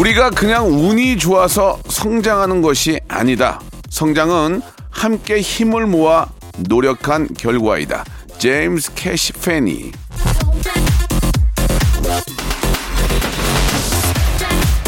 우리가 그냥 운이 좋아서 성장하는 것이 아니다 성장은 함께 힘을 모아 노력한 결과이다 제임스 캐시 페니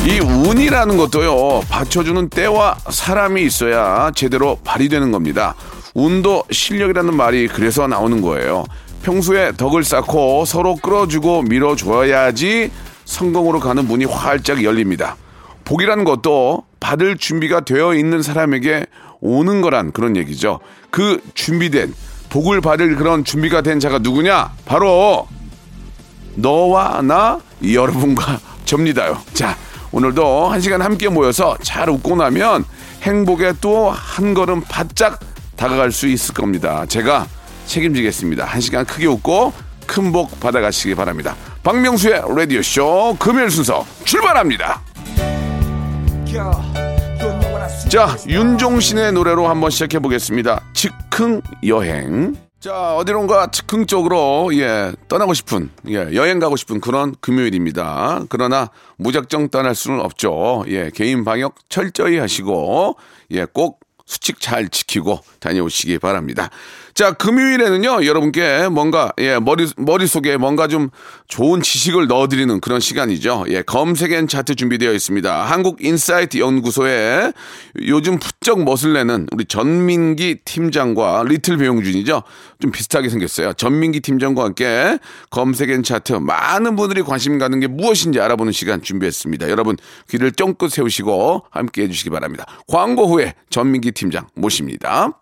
이 운이라는 것도요, 받쳐주는 때와 사람이 있어야 제대로 발휘되는 겁니다. 운도 실력이라는 말이 그래서 나오는 거예요. 평소에 덕을 쌓고 서로 끌어주고 밀어줘야지 성공으로 가는 문이 활짝 열립니다. 복이라는 것도 받을 준비가 되어 있는 사람에게 오는 거란 그런 얘기죠. 그 준비된, 복을 받을 그런 준비가 된 자가 누구냐? 바로 너와 나 여러분과 접니다요. 자, 오늘도 한 시간 함께 모여서 잘 웃고 나면 행복에 또 한 걸음 바짝 다가갈 수 있을 겁니다. 제가 책임지겠습니다. 한 시간 크게 웃고 큰 복 받아가시기 바랍니다. 박명수의 라디오쇼 금요일 순서 출발합니다. 자, 윤종신의 노래로 한번 시작해 보겠습니다. 즉흥 여행. 자, 어디론가 즉흥적으로, 예, 떠나고 싶은, 예, 여행 가고 싶은 그런 금요일입니다. 그러나 무작정 떠날 수는 없죠. 예, 개인 방역 철저히 하시고, 예, 꼭 수칙 잘 지키고 다녀오시기 바랍니다. 자, 금요일에는요, 여러분께 뭔가, 예, 머리, 머릿속에 뭔가 좀 좋은 지식을 넣어드리는 그런 시간이죠. 예, 검색엔 차트 준비되어 있습니다. 한국인사이트 연구소에 요즘 부쩍 멋을 내는 우리 전민기 팀장과 리틀 배용준이죠. 좀 비슷하게 생겼어요. 전민기 팀장과 함께 검색엔 차트 많은 분들이 관심 가는 게 무엇인지 알아보는 시간 준비했습니다. 여러분 귀를 쫑긋 세우시고 함께 해주시기 바랍니다. 광고 후에 전민기 팀장 모십니다.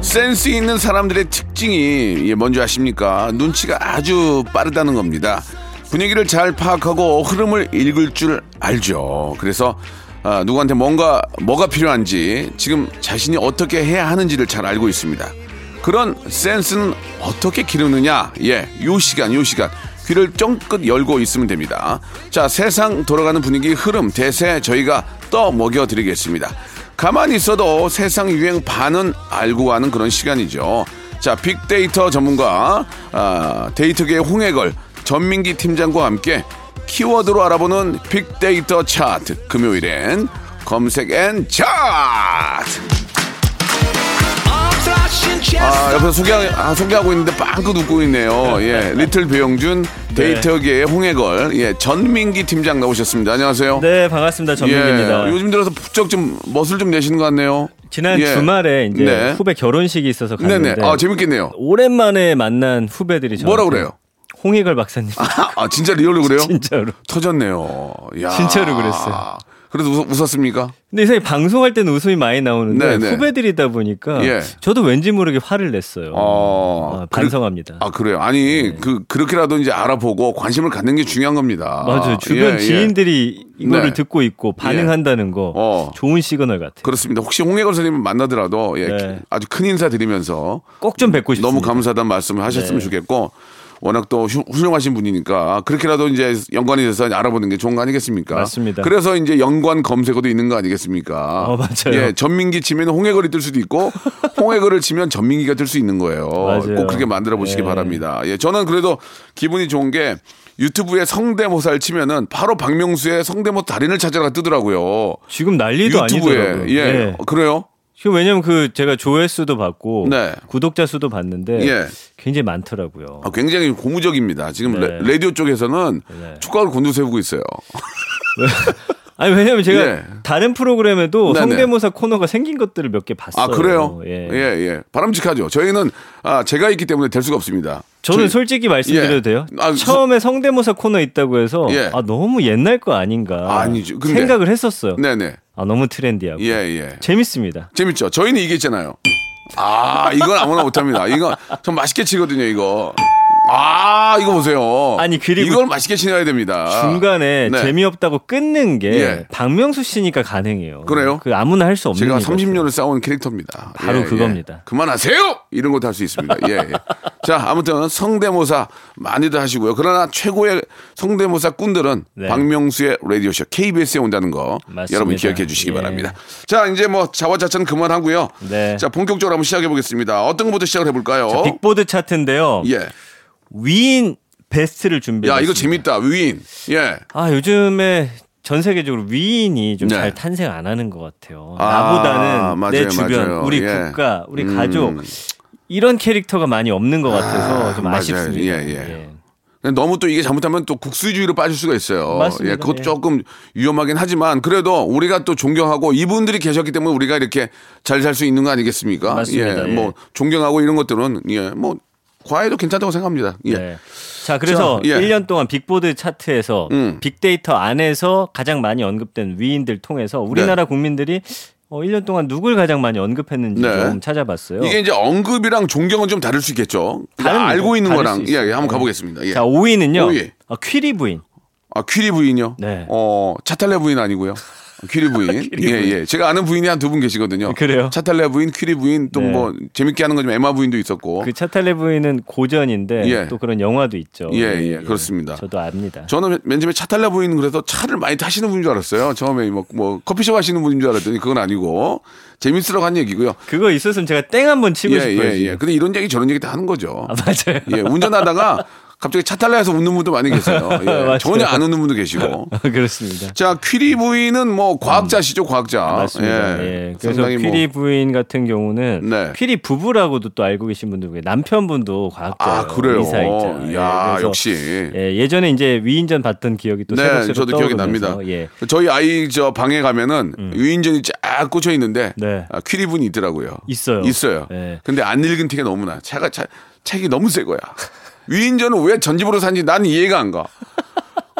센스 있는 사람들의 특징이 예, 뭔지 아십니까? 눈치가 아주 빠르다는 겁니다. 분위기를 잘 파악하고 흐름을 읽을 줄 알죠. 그래서 아, 누구한테 뭔가 뭐가 필요한지 지금 자신이 어떻게 해야 하는지를 잘 알고 있습니다. 그런 센스는 어떻게 기르느냐? 예, 요 시간, 요 시간. 귀를 쫑긋 열고 있으면 됩니다. 자, 세상 돌아가는 분위기 흐름, 대세 저희가 떠 먹여 드리겠습니다. 가만히 있어도 세상 유행 반은 알고 가는 그런 시간이죠. 자, 빅데이터 전문가, 아, 데이터계의 홍혜걸, 전민기 팀장과 함께 키워드로 알아보는 빅데이터 차트. 금요일엔 검색 N 차트! 아, 옆에서 소개, 아, 소개하고 있는데 빵긋 웃고 있네요. 예, little 배용준, 데이터계의 홍혜걸, 예, 전민기 팀장 나오셨습니다. 안녕하세요. 네, 반갑습니다. 전민기입니다. 예, 요즘 들어서 부쩍 좀 멋을 좀 내시는 것 같네요. 지난 예. 주말에 이제 네. 후배 결혼식이 있어서 갔는데 네네. 아, 재밌겠네요. 오랜만에 만난 후배들이 저한테 뭐라 그래요? 홍혜걸 박사님. 아, 진짜 real로 그래요? 진짜로. 터졌네요. 야. 진짜로 그랬어요. 그래도 웃, 웃었습니까? 근데 이상하게 방송할 때는 웃음이 많이 나오는데 네, 네. 후배들이다 보니까 예. 저도 왠지 모르게 화를 냈어요. 어, 아, 반성합니다. 아 그래요. 아니 그 그렇게라도 이제 알아보고 관심을 갖는 게 중요한 겁니다. 맞아요. 주변 예, 예. 지인들이 이거를 네. 듣고 있고 반응한다는 거 어. 좋은 시그널 같아요. 그렇습니다. 혹시 홍혜걸 선생님을 만나더라도 예, 네. 아주 큰 인사 드리면서 꼭 좀 뵙고 싶습니다. 너무 감사하다는 말씀을 하셨으면 네. 좋겠고 워낙 또 후- 훌륭하신 분이니까 그렇게라도 이제 연관이 돼서 알아보는 게 좋은 거 아니겠습니까? 맞습니다. 그래서 이제 연관 검색어도 있는 거 아니겠습니까? 어, 맞아요. 예, 전민기 치면 홍해걸이 뜰 수도 있고 홍해걸을 치면 전민기가 뜰 수 있는 거예요. 맞아요. 꼭 그렇게 만들어 보시기 예. 바랍니다. 예, 저는 그래도 기분이 좋은 게 유튜브에 성대모사를 치면은 바로 박명수의 성대모 달인을 찾아가 뜨더라고요. 지금 난리도 유튜브에 아니더라고요. 예, 네. 어, 그래요? 지금 왜냐면 그 제가 조회수도 받고 네. 구독자 수도 봤는데 예. 굉장히 많더라고요. 아, 굉장히 고무적입니다. 지금 네. 레, 디오 쪽에서는 네. 촉각을 곤두세우고 있어요. 아니 왜냐면 제가 예. 다른 프로그램에도 네네. 성대모사 코너가 생긴 것들을 몇 개 봤어요. 아 그래요? 예. 예, 예. 바람직하죠. 저희는 아, 제가 있기 때문에 될 수가 없습니다. 저는 저희- 솔직히 말씀드려도 예. 돼요? 아, 처음에 성대모사 코너 있다고 해서 예. 아 너무 옛날 거 아닌가 아니죠. 근데- 생각을 했었어요. 네네. 아 너무 트렌디하고 예, 예. 재밌습니다. 재밌죠. 저희는 이게 있잖아요. 아, 이건 아무나 못합니다. 이거 전 맛있게 치거든요. 이거. 아, 이거 보세요. 아니, 그리고 이걸 맛있게 치셔야 됩니다. 중간에 네. 재미없다고 끊는 게 예. 박명수 씨니까 가능해요. 그래요? 그 아무나 할 수 없는 제가 일 같아요. 30년을 싸운 캐릭터입니다. 바로 그겁니다. 그만하세요! 이런 것도 할 수 있습니다. 예, 예. 자, 아무튼 성대모사 많이들 하시고요. 그러나 최고의 성대모사 꾼들은 네. 박명수의 라디오쇼 KBS에 온다는 거 맞습니다. 여러분 기억해 주시기 예. 바랍니다. 자, 이제 뭐 자화자찬 그만하고요. 네. 자, 본격적으로 한번 시작해 보겠습니다. 어떤 것부터 시작을 해볼까요? 자, 빅보드 차트인데요. 예. 위인 베스트를 준비했습니다. 야, 이거 재밌다. 위인. 예. 아 요즘에 전 세계적으로 위인이 좀 네. 잘 탄생 안 하는 것 같아요. 아, 나보다는 맞아요, 내 주변, 맞아요. 우리 예. 국가, 우리 음. 가족 이런 캐릭터가 많이 없는 것 같아서 아, 좀. 아쉽습니다. 예, 예. 너무 또 이게 잘못하면 또 국수주의로 빠질 수가 있어요. 맞습니다. 예, 그것도 예. 조금 위험하긴 하지만 그래도 우리가 또 존경하고 이분들이 계셨기 때문에 우리가 이렇게 잘 살 수 있는 거 아니겠습니까? 맞습니다. 예, 예. 뭐 존경하고 이런 것들은 예, 뭐 과외도 괜찮다고 생각합니다. 예. 네. 자, 그래서 자, 예. 1년 동안 빅보드 차트에서 음. 빅데이터 안에서 가장 많이 언급된 위인들 통해서 우리나라 국민들이 어, 1년 동안 누굴 가장 많이 언급했는지 네. 좀 찾아봤어요. 이게 이제 언급이랑 존경은 좀 다를 수 있겠죠. 다릅니다. 알고 있는 거랑. 예, 예, 한번 네. 가보겠습니다. 예. 자, 5위는요. 오위. 아, 퀴리 부인. 아, 퀴리 부인요? 네. 어, 차탈레 부인 아니고요. 퀴리 부인. 예, 예. 제가 아는 부인이 한 두 분 계시거든요. 그래요? 차탈레 부인, 퀴리 부인, 또 네. 뭐 재밌게 하는 거좀 에마 부인도 있었고. 그 차탈레 부인은 고전인데 예. 또 그런 영화도 있죠. 예, 예, 그렇습니다. 저도 압니다. 저는 맨 처음에 차탈레 부인 그래서 차를 많이 타시는 분인 줄 알았어요. 처음에 뭐, 뭐 커피숍 하시는 분인 줄 알았더니 그건 아니고 재밌으라고 한 얘기고요. 그거 있었으면 제가 땡 한번 치고 예, 싶어요. 예, 예. 근데 이런 얘기 저런 얘기 다 하는 거죠. 아, 맞아요. 예, 운전하다가 갑자기 차 탈래해서 웃는 분도 많이 계세요. 예. 전혀 안 웃는 분도 계시고. 그렇습니다. 자, 퀴리 부인은 뭐 과학자시죠, 과학자. 맞습니다. 예. 그래서 상당히 뭐- 퀴리 부인 같은 경우는 네. 퀴리 부부라고도 또 알고 계신 분들 중에 남편분도 과학자예요. 아, 그래요. 의사 있잖아요. 야, 그래서 역시. 예, 예전에 이제 위인전 봤던 기억이 또 네, 새록새록 저도 기억이 납니다. 예. 저희 아이 저 방에 가면은 위인전이 쫙 꽂혀 있는데 네. 아, 퀴리 분이 있더라고요. 있어요. 있어요. 네. 근데 안 읽은 티가 너무나. 차가 차, 책이 너무 새 거야. 위인전은 왜 전집으로 산지 난 이해가 안 가.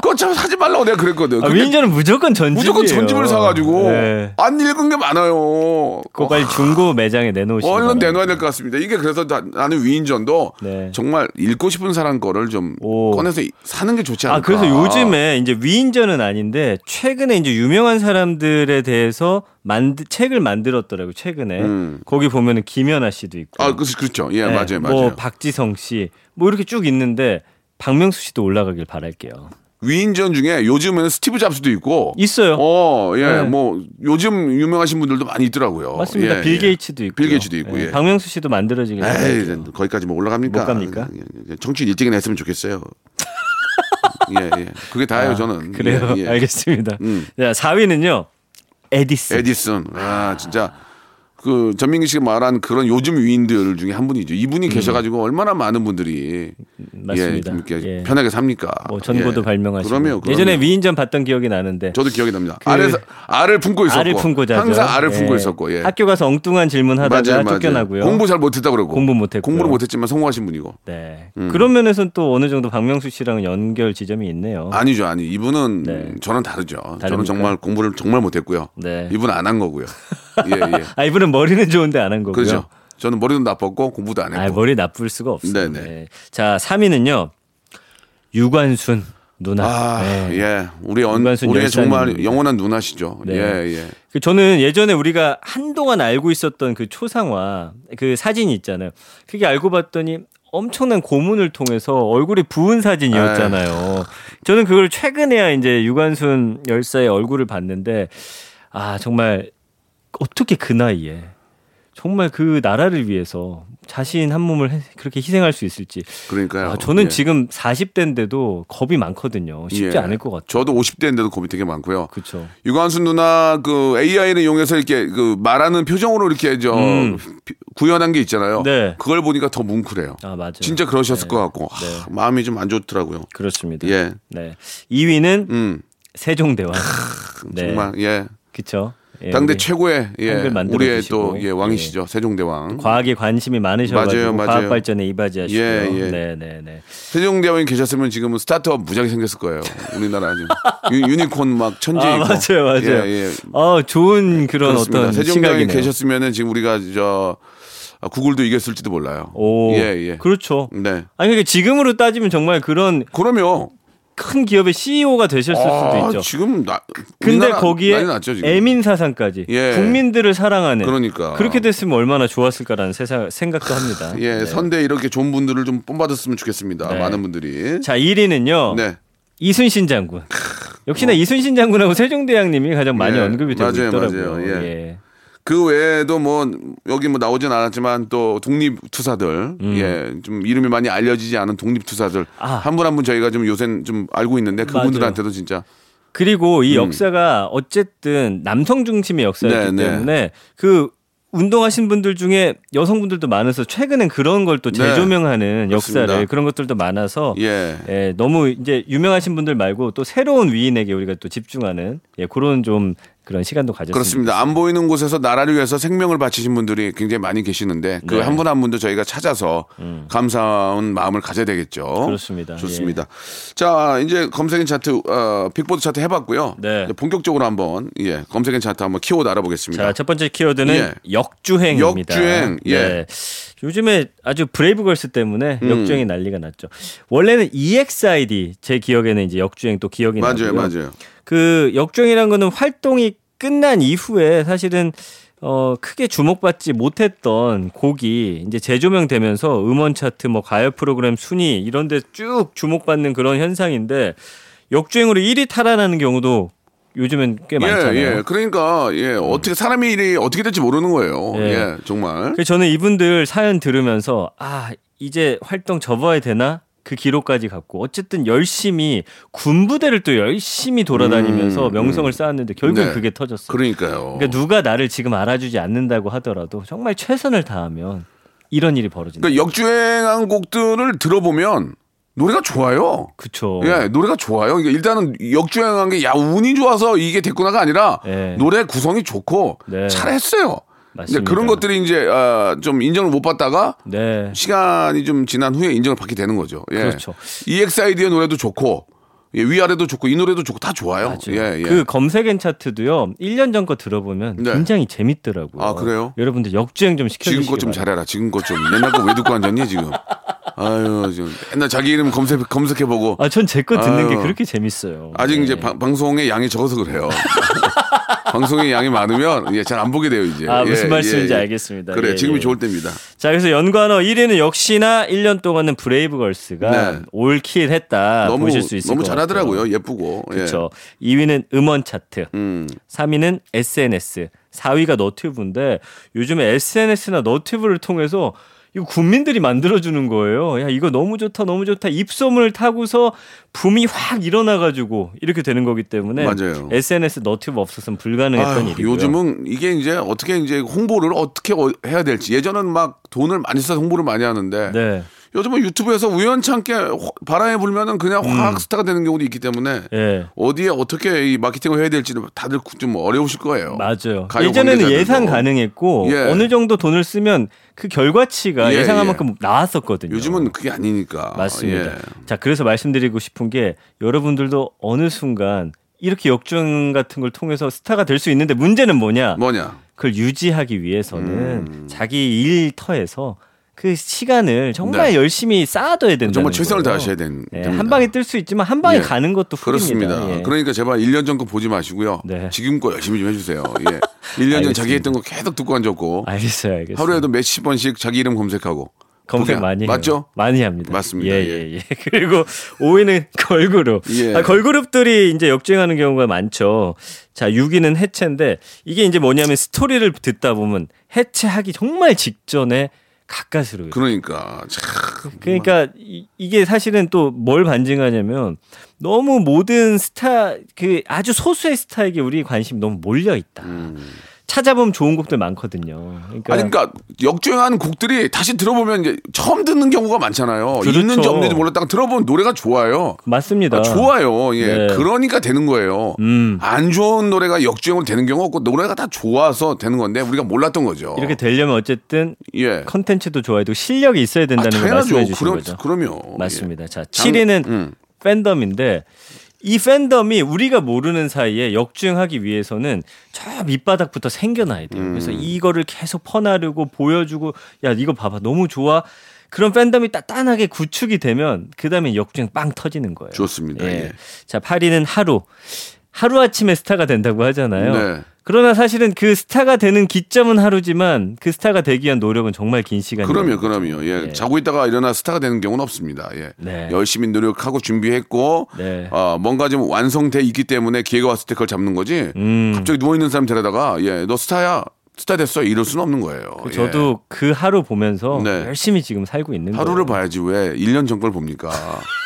그거 참 사지 말라고 내가 그랬거든. 아, 위인전은 무조건 전집. 무조건 전집을 사가지고 네. 안 읽은 게 많아요. 그거 빨리 중고 매장에 내놓으시고. 얼른 내놔야 될 것 같습니다. 이게 그래서 나, 는 위인전도 네. 정말 읽고 싶은 사람 거를 좀 오. 꺼내서 사는 게 좋지 않을까. 아, 그래서 요즘에 이제 위인전은 아닌데 최근에 이제 유명한 사람들에 대해서 만드, 책을 만들었더라고요. 최근에. 음. 거기 보면은 김연아 씨도 있고. 아, 그, 그렇죠. 예, 네, 맞아요, 맞아요. 뭐 박지성 씨. 뭐 이렇게 쭉 있는데 박명수 씨도 올라가길 바랄게요. 위인전 중에 요즘에는 스티브 잡스도 있고 있어요. 어, 예, 네. 뭐 요즘 유명하신 분들도 많이 있더라고요. 맞습니다. 예, 빌 예. 게이츠도 있고. 빌 게이츠도 있고, 예. 박명수 씨도 만들어지길 에이. 거기까지 뭐 올라갑니까? 못 갑니까? 청취율 1등이나 했으면 좋겠어요. 예, 예. 그게 다예요, 저는. 아, 그래요. 예, 예. 알겠습니다. 음. 자, 4위는요. 에디슨. 에디슨. 아, 진짜 그 전민기 씨가 말한 그런 요즘 위인들 중에 한 분이죠. 음. 이분이 계셔가지고 얼마나 많은 분들이 맞습니다. 예, 좀 이렇게 예. 편하게 삽니까? 뭐 전고도 예. 발명하시고 그럼요, 그럼요. 예전에 위인전 봤던 기억이 나는데 저도 기억이 납니다. 그 알을 알을 품고 있었고 알을 품고 자죠. 항상 알을 품고 예. 있었고 예. 학교 가서 엉뚱한 질문 하다가 쫓겨나고요. 공부 잘 못했다 그러고 공부 못했고요. 공부를 못했지만 성공하신 분이고 네. 음. 그런 면에서는 또 어느 정도 박명수 씨랑은 연결 지점이 있네요. 아니죠, 아니 이분은 네. 저는 다르죠. 저는 다릅니까? 정말 공부를 정말 못했고요. 네. 이분 안 한 거고요. 예, 예. 아 이분은 머리는 좋은데 안 한 거고요. 그렇죠. 저는 머리도 나빴고 공부도 안 했고. 아 머리 나쁠 수가 없어요. 네네. 네. 자 3위는요 유관순 누나. 아, 네. 예. 우리 언, 유관순 우리의 정말. 영원한 누나시죠. 네. 예, 예. 그 저는 예전에 우리가 한동안 알고 있었던 그 초상화 그 사진이 있잖아요. 그게 알고 봤더니 엄청난 고문을 통해서 얼굴이 부은 사진이었잖아요. 저는 그걸 최근에야 이제 유관순 열사의 얼굴을 봤는데 아 정말 어떻게 그 나이에 정말 그 나라를 위해서 자신 한 몸을 해- 그렇게 희생할 수 있을지. 그러니까요. 아, 저는 예. 지금 40대인데도 겁이 많거든요. 쉽지 예. 않을 것 같아요. 저도 50대인데도 겁이 되게 많고요. 그렇죠. 유관순 누나 그 AI를 이용해서 이렇게 그 말하는 표정으로 이렇게 저 음. 피- 구현한 게 있잖아요. 네. 그걸 보니까 더 뭉클해요. 아 맞아요. 진짜 그러셨을 네. 것 같고 하, 네. 마음이 좀 안 좋더라고요. 그렇습니다. 예. 네. 2위는 음. 세종대왕. 네. 정말 예. 그쵸. 예, 당대 최고의 예. 우리의 주시고. 또 예, 왕이시죠. 세종대왕. 과학에 관심이 많으셔가지고 맞아요, 맞아요. 과학 발전에 이바지하시고요. 예, 예. 네 네 네. 세종대왕이 계셨으면 지금은 스타트업 무지하게 생겼을 거예요. 우리나라 지금 유, 유니콘 막 천지 아. 맞아요, 맞아요. 예, 예. 어 좋은 그런 그렇습니다. 어떤 세종대왕이. 계셨으면은 지금 우리가 저 아, 구글도 이겼을지도 몰라요. 오, 예, 예. 그렇죠. 네. 아니 그러니까 지금으로 따지면 정말 그런 그러면 큰 기업의 CEO가 되셨을 아, 수도 있죠. 지금 나 근데 거기에 났죠, 지금. 애민 사상까지 예. 국민들을 사랑하는 그러니까. 그렇게 됐으면 얼마나 좋았을까라는 세상, 생각도 합니다. 예, 네. 선대 이렇게 좋은 분들을 좀 뽑아줬으면 좋겠습니다. 네. 많은 분들이. 자 1위는요. 네. 이순신 장군. 역시나 이순신 장군하고 세종대왕님이 가장 많이 예, 언급이 되고 맞아요, 있더라고요. 맞아요. 예. 예. 그 외에도 뭐 여기 뭐 나오진 않았지만 또 독립 투사들 예, 좀 이름이 많이 알려지지 않은 독립 투사들 음. 아. 한분 한 분 저희가 좀 요새 좀 알고 있는데 그분들한테도 진짜 그리고 이 역사가 어쨌든 남성 중심의 역사였기 음. 네, 네. 때문에 그 운동하신 분들 중에 여성분들도 많아서 최근엔 그런 걸또 네. 재조명하는 역사를 그렇습니다. 그런 것들도 많아서 예. 예, 너무 이제 유명하신 분들 말고 또 새로운 위인에게 우리가 또 집중하는 예, 그런 좀 그런 시간도 가졌습니다. 그렇습니다. 안 보이는 곳에서 나라를 위해서 생명을 바치신 분들이 굉장히 많이 계시는데 그 네. 한분한 분도 저희가 찾아서 감사한 마음을 가져야 되겠죠. 그렇습니다. 예. 좋습니다. 자, 이제 검색 N 차트, 어, 빌보드 차트 해봤고요. 네. 본격적으로 한번 예, 검색 N 차트 한번 키워드 알아보겠습니다. 자, 첫 번째 키워드는 예. 역주행입니다. 역주행, 예. 네. 요즘에 아주 브레이브걸스 때문에 음. 역주행이 난리가 났죠. 원래는 EXID 제 기억에는 이제 역주행 또 기억이 맞아요, 나고요. 맞아요. 그 역주행이라는 거는 활동이 끝난 이후에 사실은 어 크게 주목받지 못했던 곡이 이제 재조명되면서 음원 차트 뭐 가요 프로그램 순위 이런 데 쭉 주목받는 그런 현상인데 역주행으로 1위 탈환하는 경우도 요즘엔 꽤 많잖아요. 예, 예. 그러니까 예, 어떻게 사람의 일이 어떻게 될지 모르는 거예요. 예. 예, 정말. 그래서 저는 이분들 사연 들으면서 아 이제 활동 접어야 되나 그 기록까지 갖고 어쨌든 열심히 군부대를 또 열심히 돌아다니면서 명성을 쌓았는데 결국 네. 은 그게 터졌어요. 그러니까요. 그러니까 누가 나를 지금 알아주지 않는다고 하더라도 정말 최선을 다하면 이런 일이 벌어진다. 그러니까 역주행한 곡들을 들어보면 노래가 좋아요. 그쵸. 예, 노래가 좋아요. 그러니까 일단은 역주행한 게 야 운이 좋아서 이게 됐구나가 아니라 예. 노래 구성이 좋고 네. 잘했어요. 맞습니다. 그런 것들이 이제 아, 좀 인정을 못 받다가 네. 시간이 좀 지난 후에 인정을 받게 되는 거죠. 예. 그렇죠. EXID의 노래도 좋고 예, 위아래도 좋고 이 노래도 좋고 다 좋아요. 예, 예. 그 검색엔 차트도요. 1년 전 거 들어보면 네. 굉장히 재밌더라고요. 아, 그래요? 여러분들 역주행 좀 시켜주시기 지금 거 좀. 잘해라. 지금 거 좀. 옛날 거 왜 듣고 앉았니 지금? 아유, 지금 맨날 자기 이름 검색 검색해보고 아, 전 제 거 듣는 게 아유. 그렇게 재밌어요. 아직 네. 이제 방- 방송의 양이 적어서 그래요. 방송의 양이 많으면 예, 잘 안 보게 돼요 이제. 아, 예, 무슨 말씀인지 예, 예. 알겠습니다. 그래 예, 지금이 예. 좋을 때입니다. 자, 그래서 연관어 1위는 역시나 1년 동안은 브레이브걸스가 네. 올킬 했다 너무 보실 수 있을 너무 것 잘하더라고요. 예쁘고. 예. 그렇죠. 2위는 음원 차트, 음. 3위는 SNS, 4위가 너튜브인데 요즘에 SNS나 너튜브를 통해서 이거 국민들이 만들어주는 거예요. 야, 이거 너무 좋다, 너무 좋다. 입소문을 타고서 붐이 확 일어나가지고 이렇게 되는 거기 때문에 맞아요. SNS 너튜브 없었으면 불가능했던 아유, 일이고요. 요즘은 이게 이제 어떻게 이제 홍보를 어떻게 어- 해야 될지 예전은 막 돈을 많이 써서 홍보를 많이 하는데 네. 요즘은 유튜브에서 우연찮게 호- 바람이 불면은 그냥 확 스타가 되는 경우도 있기 때문에 음. 예. 어디에 어떻게 이 마케팅을 해야 될지는 다들 좀 어려우실 거예요. 맞아요. 예전에는. 예상 가능했고 예. 어느 정도 돈을 쓰면 그 결과치가 예, 예, 상한 예. 만큼 나왔었거든요. 요즘은 그게 아니니까. 맞습니다. 예. 자, 그래서 말씀드리고 싶은 게 여러분들도 어느 순간 이렇게 역주행 같은 걸 통해서 스타가 될 수 있는데 문제는 뭐냐? 뭐냐? 그걸 유지하기 위해서는 음. 자기 일터에서 그 시간을 정말 네. 열심히 쌓아둬야 된다는 정말 최선을 거예요. 다하셔야 된- 네, 됩니다. 한 방에 뜰 수 있지만 한 방에 예. 가는 것도 후입니다. 그렇습니다. 예. 그러니까 제발 1년 전 거 보지 마시고요. 네. 지금 거 열심히 좀 해주세요. 예. 1년 전 자기. 했던 거 계속 듣고 앉았고 알겠어요, 알겠어요. 하루에도 몇십 번씩 자기 이름 검색하고 검색 많이 해요. 맞죠? 많이 합니다. 맞습니다. 예, 예. 예, 예. 그리고 5위는 걸그룹. 예. 아, 걸그룹들이 이제 역주행하는 경우가 많죠. 자, 6위는 해체인데 이게 이제 뭐냐면 스토리를 듣다 보면 해체하기 정말 직전에 가까스로요. 그러니까 참 그러니까 이, 이게 사실은 또 뭘 반증하냐면 너무 모든 스타 그 아주 소수의 스타에게 우리 관심이 너무 몰려 있다. 찾아보면 좋은 곡들 많거든요. 그러니까, 음. 아니 그러니까 역주행하는 곡들이 다시 들어보면 이제 처음 듣는 경우가 많잖아요. 그렇죠. 있는지 없는지 몰랐다가 들어보면 노래가 좋아요. 맞습니다. 아, 좋아요. 예. 네. 그러니까 되는 거예요. 음. 안 좋은 노래가 역주행으로 되는 경우 없고 노래가 다 좋아서 되는 건데 우리가 몰랐던 거죠. 이렇게 되려면 어쨌든 예. 컨텐츠도 좋아야 되고 실력이 있어야 아, 된다는 걸 당연하죠. 말씀해 주신 그럼, 거죠. 그럼요. 맞습니다. 예. 자, 장- 7위는 음. 팬덤인데 이 팬덤이 우리가 모르는 사이에 역주행하기 위해서는 저 밑바닥부터 생겨나야 돼요. 그래서 음. 이거를 계속 퍼나르고 보여주고 야 이거 봐봐 너무 좋아. 그런 팬덤이 따단하게 구축이 되면 그 다음에 역주행 빵 터지는 거예요. 좋습니다. 예. 자 8위는 하루. 하루아침에 스타가 된다고 하잖아요. 네. 그러나 사실은 그 스타가 되는 기점은 하루지만 그 스타가 되기 위한 노력은 정말 긴 시간이에요. 그럼요, 그럼요. 예. 네. 자고 있다가 일어나 스타가 되는 경우는 없습니다. 예. 네. 열심히 노력하고 준비했고, 네. 어, 뭔가 좀 완성돼 있기 때문에 기회가 왔을 때 그걸 잡는 거지. 음. 갑자기 누워 있는 사람 데려다가, 예, 너 스타야, 스타 됐어. 이럴 수는 없는 거예요. 예. 저도 그 하루 보면서 네. 열심히 지금 살고 있는 하루를 거예요. 봐야지 왜 1년 전 걸 봅니까?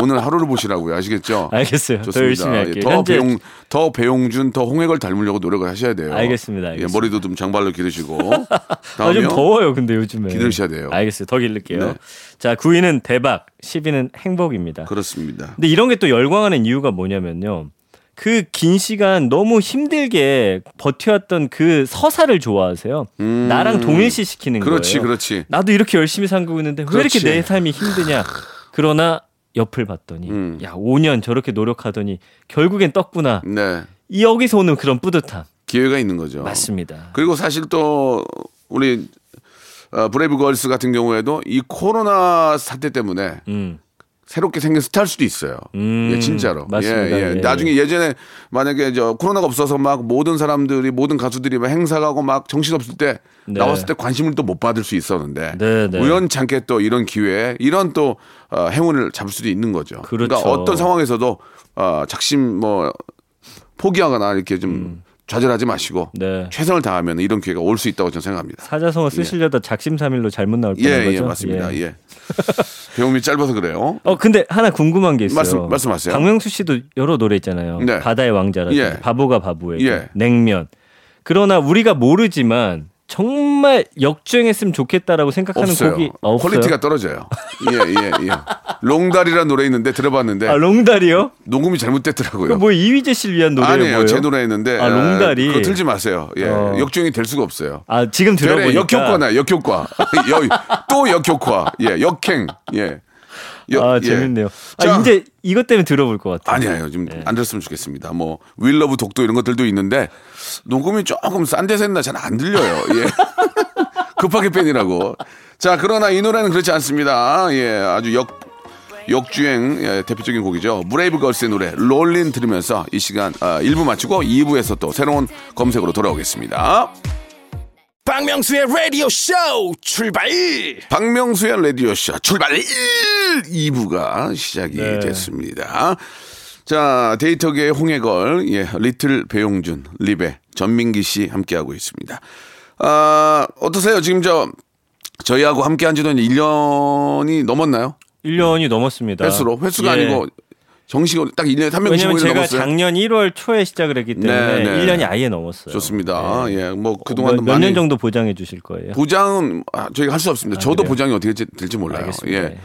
오늘 하루를 보시라고요. 아시겠죠? 알겠어요. 더 좋습니다. 열심히 예, 할게요. 더 현재 배용 더 배용준 더 홍액을 닮으려고 노력을 하셔야 돼요. 알겠습니다, 예, 알겠습니다. 머리도 좀 장발로 기르시고 아. 좀 더워요, 근데 요즘에. 기르셔야 돼요. 알겠어요. 더 기를게요. 네. 자, 9위는 대박, 10위는 행복입니다. 그렇습니다. 근데 이런 게 또 열광하는 이유가 뭐냐면요. 그긴 시간 너무 힘들게 버텨왔던 그 서사를 좋아하세요. 나랑 동일시 시키는 음. 그렇지, 거예요. 그렇지. 나도 이렇게 열심히 살고 있는데 왜 그렇지. 이렇게 내 삶이 힘드냐. 그러나 옆을 봤더니 음. 야 5년 저렇게 노력하더니 결국엔 떴구나. 네. 이 여기서 오는 그런 뿌듯함. 기회가 있는 거죠. 맞습니다. 그리고 사실 또 우리 어, 브레이브 걸스 같은 경우에도 이 코로나 사태 때문에 음. 새롭게 생긴 스타일 수도 있어요. 음, 예, 진짜로. 맞습니다. 예, 예. 예, 나중에 예전에 만약에 저 코로나가 없어서 막 모든 사람들이 모든 가수들이 막 행사 가고 막 정신 없을 때 네. 나왔을 때 관심을 또 못 받을 수 있었는데 네, 네. 우연찮게 또 이런 기회에 이런 또 어, 행운을 잡을 수도 있는 거죠. 그렇죠. 러니까 어떤 상황에서도 어, 작심 뭐 포기하거나 이렇게 좀 좌절하지 마시고 음. 네. 최선을 다하면 이런 기회가 올 수 있다고 저는 생각합니다. 사자성어 쓰시려다 작심삼일로 잘못 나올 예, 뻔한 거죠. 예, 맞습니다. 예. 배움이 짧아서 그래요. 어 근데 하나 궁금한 게 있어요. 말씀- 말씀하세요. 박명수 씨도 여러 노래 있잖아요. 네. 바다의 왕자라든지 예. 바보가 바보에게 예. 냉면. 그러나 우리가 모르지만 정말 역주행했으면 좋겠다라고 생각하는 없어요. 곡이 없어요. quality가 떨어져요. 예, 예, 예. 롱다리라는 노래 있는데 들어봤는데 아 롱다리요? 녹음이 잘못됐더라고요. 그뭐 이휘재 씨를 위한 노래예요, 아니에요. 뭐예요? 제 노래였는데 아, 롱다리. 그거 틀지 마세요. 예. 어. 역주행이 될 수가 없어요. 아 지금 들어보니까 역효과나 역효과. 여- 또 역효과. 예, 역행. 예. 여- 아 예. 재밌네요. 자, 아 이제 이것 때문에 들어볼 것 같아요. 아니에요. 좀 네. 안 들었으면 좋겠습니다. 뭐 We love 독도 이런 것들도 있는데 녹음이 조금 싼 데서 했나 잘 안 들려요. 예. 급하게 뺀이라고. 자, 그러나 이 노래는 그렇지 않습니다. 예, 아주 역 역주행 예, 대표적인 곡이죠. 브레이브 걸스의 노래 롤린 들으면서 이 시간 아, 1부 마치고 2부에서 또 새로운 검색으로 돌아오겠습니다. 박명수의 라디오 쇼 출발 박명수의 라디오 쇼 출발 2부가 시작이 네. 됐습니다. 자, 데이터계의 홍해걸, 예, 리틀 배용준, 리베, 전민기 씨 함께하고 있습니다. 아, 어떠세요? 지금 저, 저희하고 함께 한 지도 이제 1년이 넘었나요? 1년이 넘었습니다. 횟수로 회수가 예. 아니고 정식으로 딱 1년에 365일 왜냐면 제가 넘었어요. 작년 1월 초에 시작을 했기 때문에 네, 네. 1년이 아예 넘었어요. 좋습니다. 예, 뭐 그동안도 몇 많이 년 정도 보장해 주실 거예요? 보장은 아, 저희가 할 수 없습니다. 저도 그래요? 보장이 어떻게 될지- 될지 몰라요. 알겠습니다. 예. 예.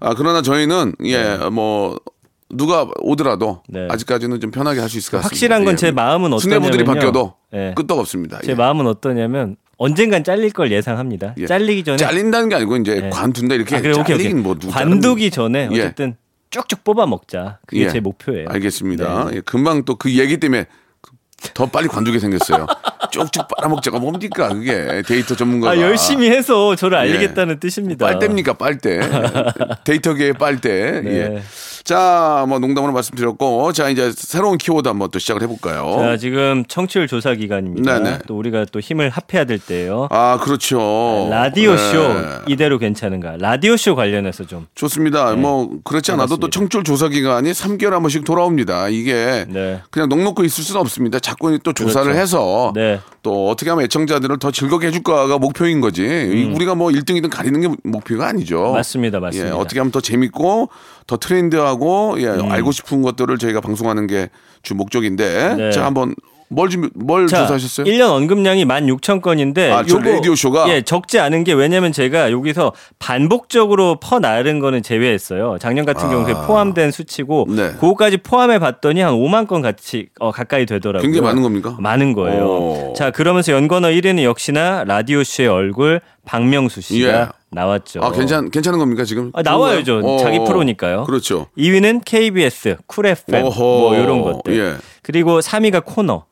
아 그러나 저희는 예 뭐 누가 오더라도 네. 아직까지는 좀 편하게 할 수 있을 것 같습니다. 확실한 건 예. 제 마음은 수뇌부들이 어떠냐면요. 바뀌어도 예. 끄떡 없습니다. 제 예. 마음은 어떠냐면 언젠간 잘릴 걸 예상합니다. 예. 잘리기 전에 잘린다는 게 아니고 이제 예. 관둔다 이렇게 아, 그래, 오케이, 오케이. 뭐 관두기 전에 예. 어쨌든 쭉쭉 뽑아 먹자. 그게 예. 제 목표예요. 알겠습니다. 네. 예, 금방 또 그 얘기 때문에 더 빨리 관두게 생겼어요. 쭉쭉 빨아먹자가 뭡니까 그게 데이터 전문가가 아 열심히 해서 저를 예. 알리겠다는 뜻입니다. 빨대입니까 빨대 데이터계의 빨대 네. 예. 자 뭐 농담으로 말씀드렸고 자 이제 새로운 키워드 한번 또 시작을 해볼까요 자, 지금 청취율 조사 기간입니다. 네네. 또 우리가 또 힘을 합해야 될 때예요. 아 그렇죠 라디오 쇼 네. 이대로 괜찮은가? 라디오 쇼 관련해서 좀 좋습니다 뭐 그렇지 않아도 또 반갑습니다. 청출 조사 기간이 3개월 한 번씩 돌아옵니다 이게 네. 그냥 넉넉고 있을 수는 없습니다 자꾸 또 조사를 그렇죠. 해서 네. 또 어떻게 하면 애청자들을 더 즐겁게 해줄까가 목표인 거지 이 우리가 뭐 1등이든 가리는 게 목표가 아니죠 음. 맞습니다, 맞습니다. 예, 어떻게 하면 더 재밌고 더 트렌드하고 예, 음. 알고 싶은 것들을 저희가 방송하는 게 주 목적인데 네. 자 한번 뭘 준비 뭘 자, 조사하셨어요? 1년 언급량이 16,000건인데 아, 저 라디오 쇼가? 예, 적지 않은 게 왜냐면 제가 여기서 반복적으로 퍼 나른 거는 제외했어요. 작년 같은 경우 그게 포함된 수치고 아. 네. 그거까지 포함해 봤더니 한 5만 건 같이 어, 가까이 되더라고요. 굉장히 많은 겁니까? 많은 거예요. 오. 자, 그러면서 연관어 1위는 역시나 라디오 쇼의 얼굴 박명수 씨가 예. 나왔죠. 아 괜찮 괜찮은 겁니까 지금? 아, 나와야죠. 그런가요? 자기 어, 프로니까요. 그렇죠. 2위는 KBS, 쿨 FM. 뭐 이런 것들. 예. 그리고 3위가 코너.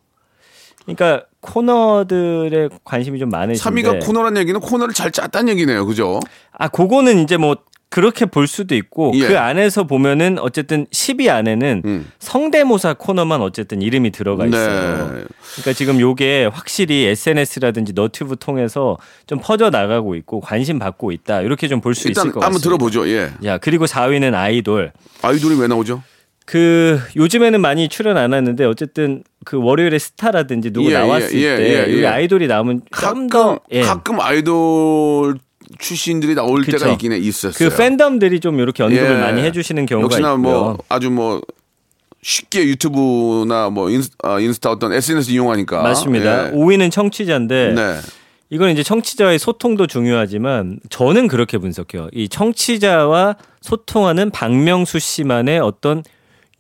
그러니까 코너들의 관심이 좀 많으신데 3위가 코너란 얘기는 코너를 잘 짰다는 얘기네요, 그죠? 아 그거는 이제 뭐 그렇게 볼 수도 있고 예. 그 안에서 보면은 어쨌든 10위 안에는 음. 성대모사 코너만 어쨌든 이름이 들어가 있어요. 네. 그러니까 지금 요게 확실히 SNS라든지 너튜브 통해서 좀 퍼져 나가고 있고 관심 받고 있다. 이렇게 좀 볼수 일단 있을 것 한번 같습니다. 들어보죠. 예. 야, 그리고 4위는 아이돌. 아이돌이 왜 나오죠? 그 요즘에는 많이 출연 안 하는데 어쨌든 그 월요일에 스타라든지 누구 예, 나왔을 예, 예, 때 예, 여기 예. 아이돌이 나오면 좀 가끔 더 예. 가끔 아이돌 출신들이 나올 그쵸. 때가 있긴 해 있었어요. 그 팬덤들이 좀 이렇게 언급을 예. 많이 해주시는 경우가 역시나 있고요. 뭐 아주 뭐 쉽게 유튜브나 뭐 인스, 아, 인스타 어떤 SNS 이용하니까 맞습니다. 예. 5위는 청취자인데 네. 이건 이제 청취자와의 소통도 중요하지만 저는 그렇게 분석해요. 이 청취자와 소통하는 박명수 씨만의 어떤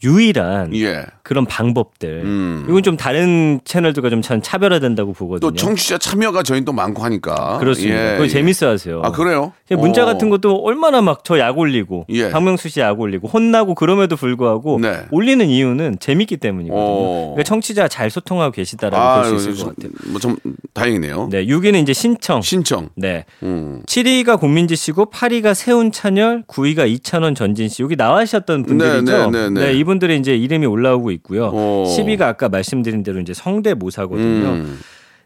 유일한 예. 그런 방법들. 음. 이건 좀 다른 채널들과 좀참 차별화된다고 보거든요. 또 청취자 참여가 저희 또 많고 하니까 그렇습니다. 예, 그거 예. 재밌어하세요. 아 그래요? 문자 어. 같은 것도 얼마나 막 저 약 올리고 예. 박명수 씨 약 올리고 혼나고 그럼에도 불구하고 네. 올리는 이유는 재밌기 때문이거든요. 어. 그러니까 청취자 잘 소통하고 계시다라고 볼수 있을 것 같아요. 뭐좀 다행이네요. 네, 6위는 이제 신청. 신청. 네. 음. 7위가 공민지 씨고 8위가 세운 찬열, 9위가 이찬원 전진 씨. 여기 나와셨던 분들이죠. 네, 네, 네, 네. 이분 들의 이제 이름이 올라오고 있고요. 오. 10위가 아까 말씀드린 대로 이제 성대모사거든요. 음.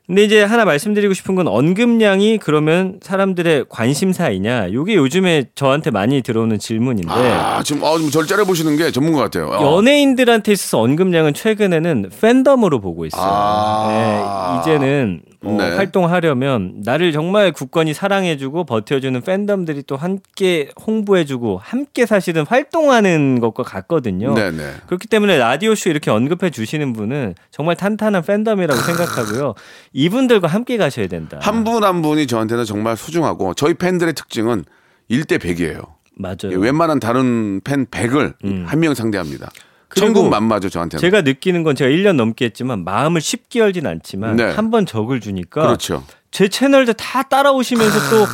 근데 이제 하나 말씀드리고 싶은 건 언급량이 그러면 사람들의 관심사이냐? 이게 요즘에 저한테 많이 들어오는 질문인데 아 지금 아, 좀 절짜려 보시는 게 전문가 같아요. 어. 연예인들한테 있어서 언급량은 최근에는 팬덤으로 보고 있어요. 아. 네, 이제는 어, 네. 활동하려면 나를 정말 굳건히 사랑해주고 버텨주는 팬덤들이 또 함께 홍보해주고 함께 사실은 활동하는 것과 같거든요. 네네. 그렇기 때문에 라디오 쇼 이렇게 언급해 주시는 분은 정말 탄탄한 팬덤이라고 생각하고요. 이분들과 함께 가셔야 된다. 한 분한 분이 저한테는 정말 소중하고 저희 팬들의 특징은 1대 100이에요. 맞아요. 예, 웬만한 다른 팬 100을 한명 상대합니다. 천국 만마죠 저한테는. 제가 느끼는 건 제가 1년 넘게 했지만 마음을 쉽게 열진 않지만 네. 한번 적을 주니까 그렇죠. 제 채널들 다 따라오시면서 또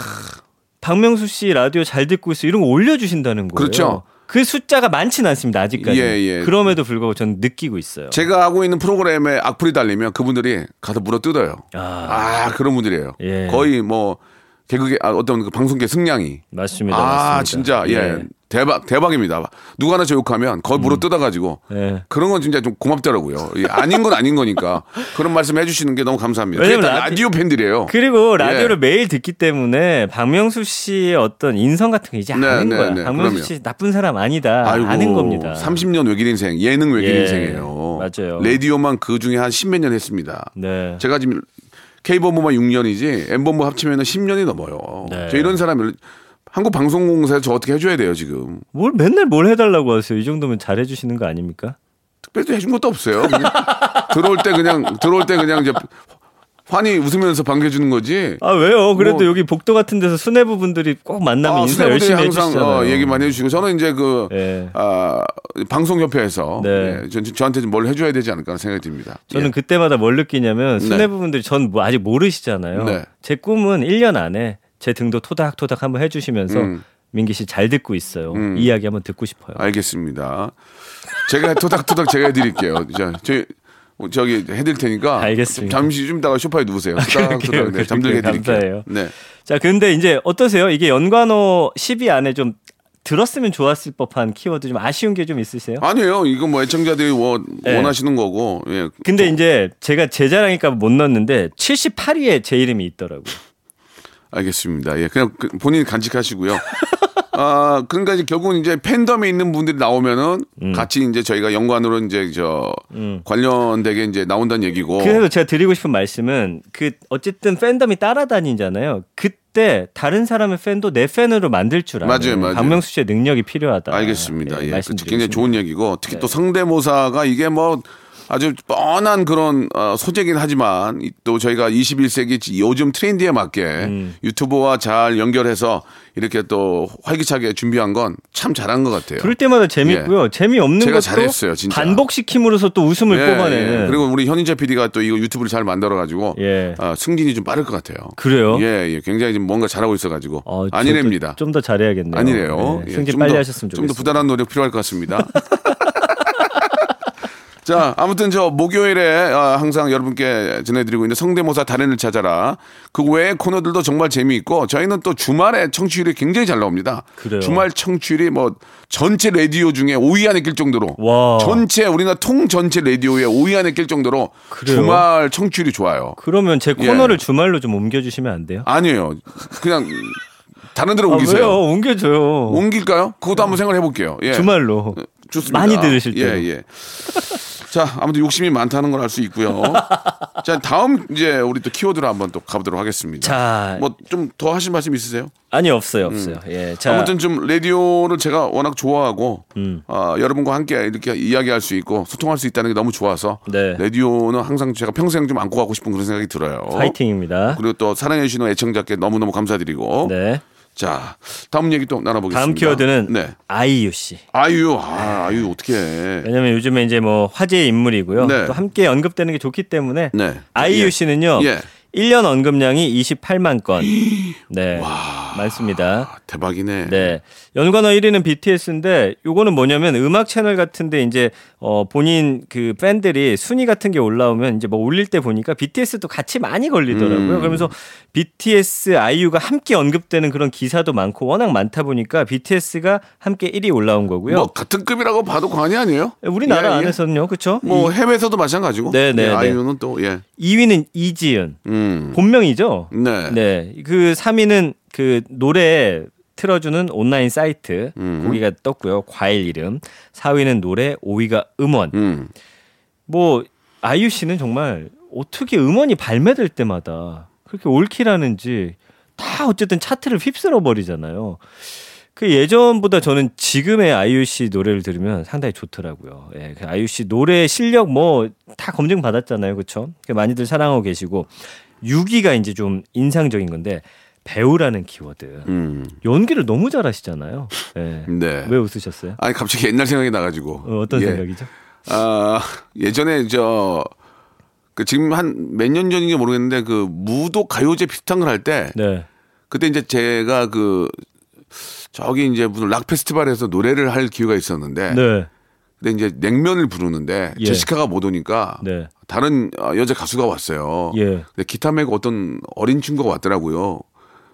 박명수 씨 라디오 잘 듣고 있어 이런 거 올려주신다는 거예요. 그렇죠. 그 숫자가 많지는 않습니다 아직까지. 예, 예. 그럼에도 불구하고 저는 느끼고 있어요. 제가 하고 있는 프로그램에 악플이 달리면 그분들이 가서 물어 뜯어요. 아, 아 그런 분들이에요. 예. 거의 뭐 개그계 아, 어떤 그 방송계 승량이. 맞습니다. 아 맞습니다. 진짜 예. 대박 대박입니다. 누가 하나 저 욕하면 거의 물어 뜯어가지고 예. 그런 건 진짜 좀 고맙더라고요. 예, 아닌 건 아닌 거니까 그런 말씀 해주시는 게 너무 감사합니다. 왜냐면 다 라디- 라디오 팬들이에요. 그리고 라디오를 예. 매일 듣기 때문에 박명수 씨의 어떤 인성 같은 거 이제 네, 아는 네, 거야. 네, 박명수 그럼요. 씨 나쁜 사람 아니다. 아이고, 아는 겁니다. 30년 외길 인생, 예능 외길 예, 인생이에요. 맞아요. 라디오만 그 중에 한 십몇 년 했습니다. 네. 제가 지금 K본부만 6년이지 M본부 합치면 10년이 넘어요. 네. 저 이런 사람을 한국 방송공사에 저 어떻게 해줘야 돼요 지금. 뭘 맨날 뭘 해달라고 하세요? 이 정도면 잘해주시는 거 아닙니까? 특별히 해준 것도 없어요. 들어올 때 그냥 들어올 때 그냥 이제 환히 웃으면서 반겨주는 거지. 아 왜요? 그래도 뭐- 여기 복도 같은 데서 수뇌부 분들이 꼭 만나면 아, 인사 열심히 항상 해주시잖아요. 어, 얘기 많이 해주시고 저는 이제 그 예. 아, 방송협회에서 네. 예, 저, 저한테 좀 뭘 해줘야 되지 않을까 생각이 듭니다. 저는 예. 그때마다 뭘 느끼냐면 네. 수뇌부 분들이 전 뭐 아직 모르시잖아요. 네. 제 꿈은 1년 안에 제 등도 토닥토닥 한번 해주시면서 음. 민기 씨 잘 듣고 있어요. 음. 이 이야기 한번 듣고 싶어요. 알겠습니다. 제가 토닥토닥 제가 해드릴게요. 자, 저 저기 해드릴 테니까 알겠습니다. 잠시 좀 이따가 소파에 누우세요. 토닥토닥 네, 그럴게요. 잠들게 해드릴게요. 감사해요. 네. 자, 근데 이제 어떠세요? 이게 연관어 10위 안에 좀 들었으면 좋았을 법한 키워드 좀 아쉬운 게 좀 있으세요? 아니에요. 이거 뭐 애청자들이 원, 네. 원하시는 거고. 예. 근데 이제 제가 제 자랑이니까 못 넣었는데 78위에 제 이름이 있더라고요. 알겠습니다. 예, 그냥 그 본인이 간직하시고요. 아, 그러니까 이제 결국은 이제 팬덤에 있는 분들이 나오면은 음. 같이 이제 저희가 연관으로 이제 저 관련되게 이제 나온다는 얘기고. 그래서 제가 드리고 싶은 말씀은 그 어쨌든 팬덤이 따라다니잖아요. 그때 다른 사람의 팬도 내 팬으로 만들 줄 아는 맞아요, 맞아요. 박명수 씨의 능력이 필요하다. 알겠습니다. 예, 그 말씀드리고 굉장히. 좋은 얘기고 특히 또 성대모사가 이게 뭐 아주 뻔한 그런 어, 소재긴 하지만 이- 또 저희가 21세기 요즘 트렌드에 맞게 음. 유튜버와 잘 연결해서 이렇게 또 활기차게 준비한 건 참 잘한 것 같아요. 그럴 때마다 재밌고요. 재미없는 제가 것도 잘했어요, 진짜. 반복시킴으로써 또 웃음을 예, 뽑아내는. 예. 그리고 우리 현인재 PD가 또 이거 유튜브를 잘 만들어가지고 예. 아, 승진이 좀 빠를 것 같아요. 그래요? 예, 예. 굉장히 좀 뭔가 잘하고 있어가지고 어, 아니랍니다. 좀 더 잘해야겠네요. 아니래요. 네, 예, 승진 좀 빨리 더- 하셨으면 좋겠습니다. 좀 더 부단한 노력 필요할 것 같습니다. 자, 아무튼 저 목요일에 아, 항상 여러분께 전해드리고 있는 성대모사 달인을 찾아라. 그 외에 코너들도 정말 재미있고 저희는 또 주말에 청취율이 굉장히 잘 나옵니다. 그래요. 주말 청취율이 뭐 전체 라디오 중에 5위 안에 낄 정도로 와. 전체 우리나라 통 전체 라디오에 5위 안에 낄 정도로 그래요? 주말 청취율이 좋아요. 그러면 제 코너를 예. 주말로 좀 옮겨주시면 안 돼요? 아니에요. 그냥 다른 데로 아, 옮기세요. 왜요? 옮겨줘요. 옮길까요? 그것도 한번 생각해 볼게요. 예. 주말로. 좋습니다. 많이 들으실 예, 때로. 예. 자, 아무튼 욕심이 많다는 걸 알 수 있고요. 자, 다음 이제 우리 또 키워드로 한번 또 가보도록 하겠습니다. 자, 뭐 좀 더 하실 말씀 있으세요? 아니 없어요, 없어요. 예, 자, 음. 아무튼 좀 라디오를 제가 워낙 좋아하고 음. 아, 여러분과 함께 이렇게 이야기할 수 있고 소통할 수 있다는 게 너무 좋아서 네. 라디오는 항상 제가 평생 좀 안고 가고 싶은 그런 생각이 들어요. 파이팅입니다. 그리고 또 사랑해 주시는 애청자께 너무 너무 감사드리고 네, 자, 다음 얘기 또 나눠보겠습니다. 다음 키워드는 네. 아이유 씨. 아유, 아, 아유 어떻게 왜냐면 요즘에 이제 뭐 화제의 인물이고요. 네. 또 함께 언급되는 게 좋기 때문에 네. 아이유 예. 씨는요. 예. 1년 언급량이 28만 건. 네. 많습니다. 아, 대박이네. 네. 연관어 1위는 BTS인데 요거는 뭐냐면 음악 채널 같은데 이제 어 본인 그 팬들이 순위 같은 게 올라오면 이제 뭐 올릴 때 보니까 BTS도 같이 많이 걸리더라고요. 음. 그러면서 BTS 아이유가 함께 언급되는 그런 기사도 많고 워낙 많다 보니까 BTS가 함께 1위 올라온 거고요. 뭐 같은 급이라고 봐도 과언이 아니에요. 우리나라 예, 예. 안에서는요. 그렇죠? 뭐 해외에서도 마찬가지고. 네, 네, 예, 네. 아이유는 또 예. 2위는 이지은. 음. 본명이죠? 네. 네. 그 3위는 그 노래 틀어주는 온라인 사이트 음. 거기가 떴고요. 과일 이름. 4위는 노래, 5위가 음원. 음. 뭐 아이유 씨는 정말 어떻게 음원이 발매될 때마다 그렇게 올킬하는지 다 어쨌든 차트를 휩쓸어 버리잖아요. 그 예전보다 저는 지금의 아이유 씨 노래를 들으면 상당히 좋더라고요. 예, 그 아이유 씨 노래 실력 뭐 다 검증 받았잖아요, 그렇죠? 많이들 사랑하고 계시고 6위가 이제 좀 인상적인 건데 배우라는 키워드. 음. 연기를 너무 잘하시잖아요. 예. 네. 왜 웃으셨어요? 아니 갑자기 옛날 생각이 나가지고. 어, 어떤 예. 생각이죠? 아 예전에 저. 그 지금 한 몇 년 전인지 모르겠는데 그 무도 가요제 비슷한 걸 할때 네. 그때 이제 제가 그 저기 이제 무슨 락 페스티벌에서 노래를 할 기회가 있었는데 네. 근데 이제 냉면을 부르는데 예. 제시카가 못 오니까 네. 다른 어, 여자 가수가 왔어요. 예. 근데 기타 메고 어떤 어린 친구가 왔더라고요.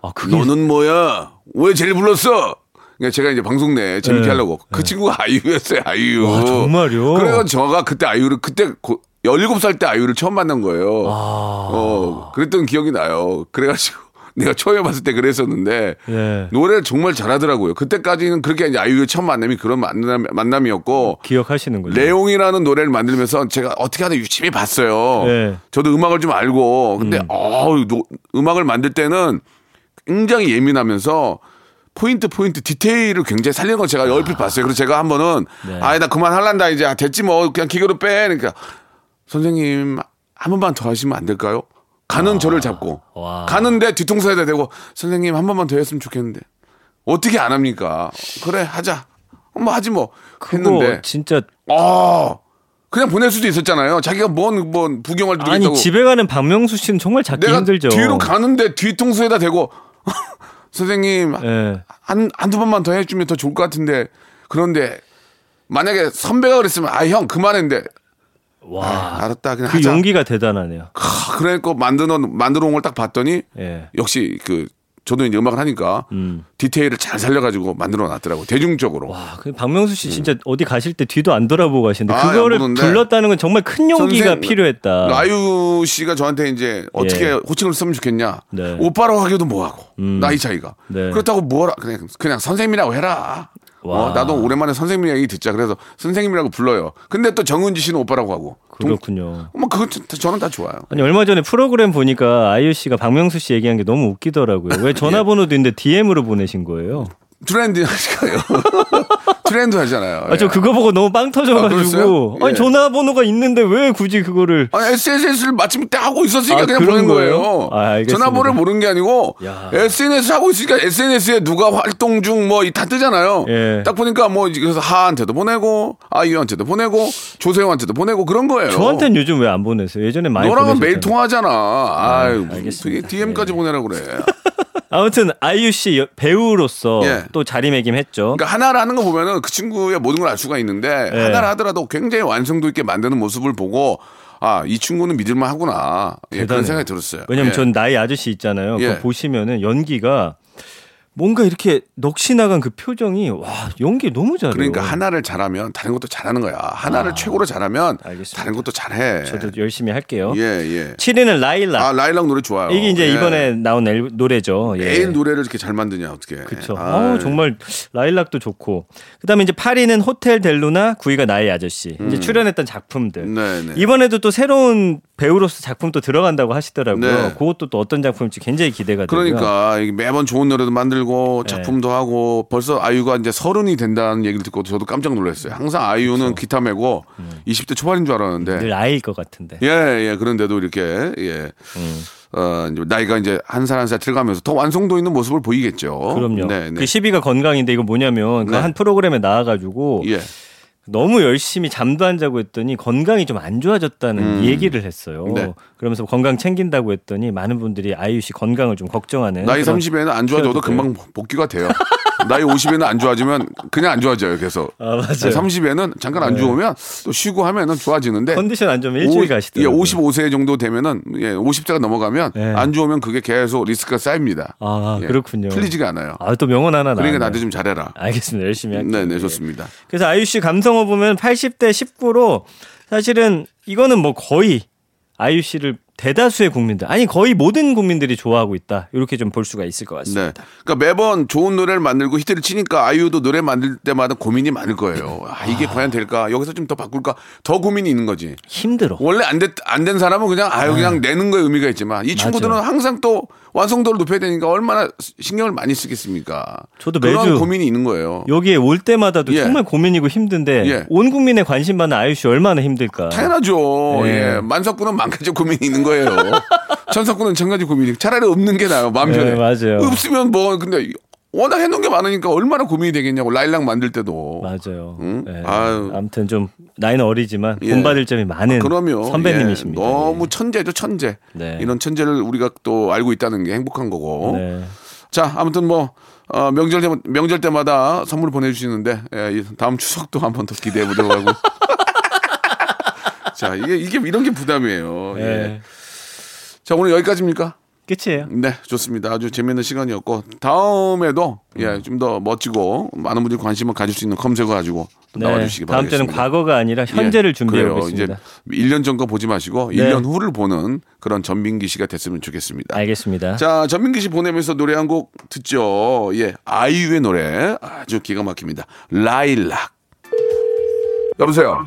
아, 그게 너는 뭐야? 왜 제일 불렀어? 그러니까 제가 이제 방송 내 재밌게 네. 하려고 그 친구가 아이유였어요. 아이유. 와, 정말요? 그래서 제가 그때 아이유를 그때 고, 17살 때 아이유를 처음 만난 거예요. 아. 어, 그랬던 기억이 나요. 그래가지고 내가 처음에 봤을 때 그랬었는데 네. 노래를 정말 잘하더라고요. 그때까지는 그렇게 이제 아이유의 첫 만남이 그런 만남, 만남이었고 기억하시는군요. 레옹이라는 노래를 만들면서 제가 어떻게 하나 유심히 봤어요. 네. 저도 음악을 좀 알고 근데 음. 어우, 노- 음악을 만들 때는 굉장히 예민하면서 포인트 포인트 디테일을 굉장히 살리는 걸 제가 얼핏 봤어요. 그래서 제가 한 번은 네. 아이 나 그만 할란다 이제 아, 됐지 뭐 그냥 기계로 빼. 그러니까 선생님 한 번만 더 하시면 안 될까요? 가는 저를 잡고 와. 가는데 뒤통수에다 대고 선생님 한 번만 더 했으면 좋겠는데 어떻게 안 합니까? 그래 하자. 뭐 하지 뭐 했는데 진짜 아 그냥 보낼 수도 있었잖아요. 자기가 뭔, 뭔 부경할 일이 아니 있다고. 집에 가는 박명수 씨는 정말 찾기 내가 힘들죠. 뒤로 가는데 뒤통수에다 대고 선생님 예. 한 한두 번만 더 해주면 더 좋을 것 같은데 그런데 만약에 선배가 그랬으면 아 형 그만했는데 와. 아, 알았다 그냥 그 하자. 용기가 대단하네요. 하, 그래갖고 만들어 만들어 온 걸 딱 봤더니 예. 역시 그 저도 이제 음악을 하니까 음. 디테일을 잘 살려가지고 만들어 놨더라고 대중적으로. 와, 그 박명수 씨 진짜 어디 가실 때 뒤도 안 돌아보고 가시는데 아, 그거를. 불렀다는 건 정말 큰 용기가 선생- 필요했다. 아유 씨가 저한테 이제 어떻게 예. 호칭을 쓰면 좋겠냐. 네. 오빠라고 하기도 뭐하고 음. 나이 차이가. 네. 그렇다고 뭐라 그냥 그냥 선생님이라고 해라. 와. 어, 나도 오랜만에 선생님 얘기 듣자. 그래서 선생님이라고 불러요. 근데 또 정은지 씨는 오빠라고 하고. 동- 그렇군요. 뭐 그거 저- 저는 다 좋아요. 아니 얼마 전에 프로그램 보니까 아이유 씨가 박명수 씨 얘기한 게 너무 웃기더라고요. 왜 전화번호도 있는데 DM으로 보내신 거예요? 트렌드 하시가요. 트렌드 하잖아요. 아, 저 예. 그거 보고 너무 빵 아, 그랬어요? 터져가지고 예. 아니 전화번호가 있는데 왜 굳이 그거를 아니, SNS를 마침 때 하고 있었으니까 아, 그냥 보낸 거예요. 아. 전화번호를 모르는 게 아니고 야. SNS 하고 있으니까 SNS에 누가 활동 중 뭐 다 뜨잖아요. 예. 딱 보니까 뭐 그래서 하한테도 보내고 아이유한테도 보내고 조세호한테도 보내고 그런 거예요. 저한테는 요즘 왜 안 보내세요? 예전에 많이 너랑은 보내셨잖아요. 매일 통화하잖아. 아유, 알겠습니다. DM까지 예. 보내라 그래. 아무튼 아이유 씨 여- 배우로서 예. 또 자리매김했죠. 그러니까 하나를 하는 거 보면은 그 친구의 모든 걸 알 수가 있는데 예. 하나를 하더라도 굉장히 완성도 있게 만드는 모습을 보고 아, 이 친구는 믿을만 하구나. 예, 그런. 생각이 들었어요. 왜냐면 예. 전 나이 아저씨 있잖아요. 예. 그거 보시면은 연기가 뭔가 이렇게 넋이 나간 그 표정이 와 연기 너무 잘해요. 그러니까 하나를 잘하면 다른 것도 잘하는 거야. 하나를 최고로 잘하면 아. 알겠습니다. 다른 것도 잘해. 저도 열심히 할게요. 예, 예. 7위는 라일락. 아, 라일락 노래 좋아요. 이게 이제 예. 이번에 나온 앨- 노래죠. 예. 매일 노래를 이렇게 잘 만드냐, 어떻게. 그렇죠. 아, 어, 정말 라일락도 좋고. 그다음에 이제 8위는 호텔 델루나, 9위가 나의 아저씨. 이제 출연했던 작품들. 음. 네, 네. 이번에도 또 새로운 배우로서 작품 또 들어간다고 하시더라고요. 네. 그것도 또 어떤 작품일지 굉장히 기대가 되고요. 그러니까 매번 좋은 노래도 만들고 네. 작품도 하고 벌써 아이유가 이제 서른이 된다는 얘기를 듣고 저도 깜짝 놀랐어요. 항상 아이유는 기타 메고 20대 초반인 줄 알았는데 늘 아이일 것 같은데. 예, 예. 그런데도 이렇게 예. 음. 어, 이제 나이가 이제 한 살 한살 들어가면서 더 완성도 있는 모습을 보이겠죠. 그럼요. 네, 네. 그 10위가 건강인데 이거 뭐냐면 그 네. 한 프로그램에 나와가지고 예. 너무 열심히 잠도 안 자고 했더니 건강이 좀 안 좋아졌다는 얘기를 했어요. 음. 네. 그러면서 건강 챙긴다고 했더니 많은 분들이 아이유 씨 건강을 좀 걱정하는 나이 그런 30에는 안 좋아져도. 금방 복귀가 돼요. 나이 50에는 안 좋아지면 그냥 안 좋아져요. 계속. 아, 맞아요. 30에는 잠깐 안 좋으면 또 쉬고 하면은 좋아지는데 컨디션 안 좋으면 일주일 오- 가시더라고요. 예, 55세 정도 되면은 예, 50세가 넘어가면 네. 안 좋으면 그게 계속 리스크가 쌓입니다. 아, 예, 그렇군요. 풀리지가 않아요. 아, 또 명언 하나 그러니까 나왔네요. 나한테 좀 잘해라. 알겠습니다. 열심히 할게요. 네, 네, 예. 좋습니다. 그래서 아이유 씨 감성어 보면 80대 19로 사실은 이거는 뭐 거의 아이유 씨를 대다수의 국민들 아니 거의 모든 국민들이 좋아하고 있다 이렇게 좀 볼 수가 있을 것 네. 같습니다. 그러니까 매번 좋은 노래를 만들고 히트를 치니까 아이유도 노래 만들 때마다 고민이 많을 거예요. 아, 이게 과연 될까? 여기서 좀 더 바꿀까? 더 고민이 있는 거지. 힘들어. 원래 안 됐, 안된 사람은 그냥 아유 그냥 내는 거에 의미가 있지만 이 친구들은 맞아요. 항상 또 완성도를 높여야 되니까 얼마나 신경을 많이 쓰겠습니까? 저도 그런 매주 고민이 있는 거예요. 여기에 올 때마다도 예. 정말 고민이고 힘든데 예. 온 국민의 관심 받는 아이유 씨 얼마나 힘들까. 당연하죠. 예. 예. 만석군은 만 가지 고민이 있는 거 예요. 천석군은 천 가지 고민이 차라리 없는 게 나아요. 마음 편해. 예, 맞아요. 없으면 뭐 근데 워낙 해놓은 게 많으니까 얼마나 고민이 되겠냐고 라일락 만들 때도. 맞아요. 응? 예. 아유. 아무튼 좀 나이는 어리지만 예. 본받을 점이 많은 그러면 선배님이십니다. 예, 너무 천재죠 천재. 네. 이런 천재를 우리가 또 알고 있다는 게 행복한 거고. 네. 자 아무튼 뭐 어, 명절 때 명절 때마다 선물 보내주시는데 예, 이 다음 추석도 한 번 더 기대해 보도록 하고. 자 이게 이게 이런 게 부담이에요. 예. 예. 자 오늘 여기까지입니까? 끝이에요. 네, 좋습니다. 아주 재밌는 시간이었고 다음에도 예, 좀 더 멋지고 많은 분들이 관심을 가질 수 있는 검색어 가지고 또 나와주시기 네. 다음 바라겠습니다. 때는 과거가 아니라 현재를 예, 준비해. 보겠습니다. 이제 1년 전 거 보지 마시고 네. 1년 후를 보는 그런 전민기 씨가 됐으면 좋겠습니다. 알겠습니다. 자, 전민기 씨 보내면서 노래 한 곡 듣죠. 예, 아이유의 노래 아주 기가 막힙니다. 라일락. 여보세요.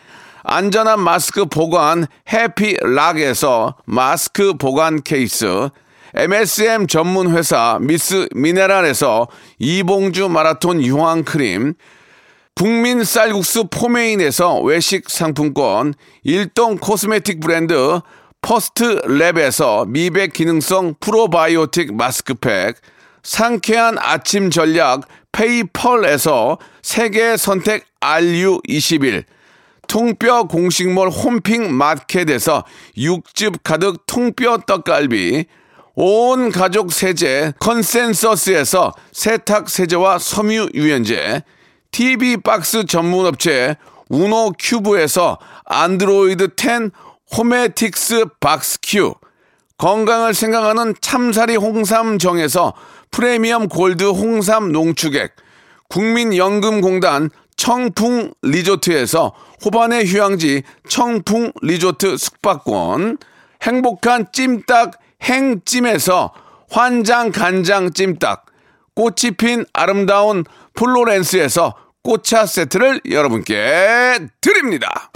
안전한 마스크 보관 해피락에서 마스크 보관 케이스, MSM 전문 회사 미스 미네랄에서 이봉주 마라톤 유황 크림, 국민 쌀국수 포메인에서 외식 상품권, 일동 코스메틱 브랜드 퍼스트 랩에서 미백 기능성 프로바이오틱 마스크팩, 상쾌한 아침 전략 페이펄에서 세계 선택 RU21, 통뼈 공식몰 홈핑 마켓에서 육즙 가득 통뼈 떡갈비, 온 가족 세제 컨센서스에서 세탁 세제와 섬유 유연제, TV 박스 전문 업체 우노 큐브에서 안드로이드 10 호메틱스 박스 큐, 건강을 생각하는 참사리 홍삼정에서 프리미엄 골드 홍삼 농축액, 국민연금공단 청풍 리조트에서 호반의 휴양지 청풍 리조트 숙박권, 행복한 찜닭 행찜에서 환장 간장 찜닭, 꽃이 핀 아름다운 플로렌스에서 꽃차 세트를 여러분께 드립니다.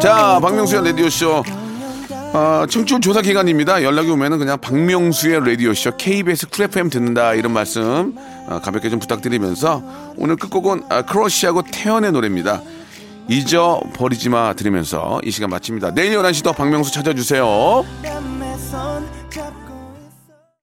자, 박명수의 라디오쇼. 아, 청취율 조사 기간입니다. 연락이 오면은 그냥 박명수의 라디오쇼 KBS 쿨 FM 듣는다 이런 말씀 아, 가볍게 좀 부탁드리면서 오늘 끝곡은 아, 크러쉬하고 태연의 노래입니다. 잊어버리지 마 들으면서 이 시간 마칩니다. 내일 11시 또 박명수 찾아주세요.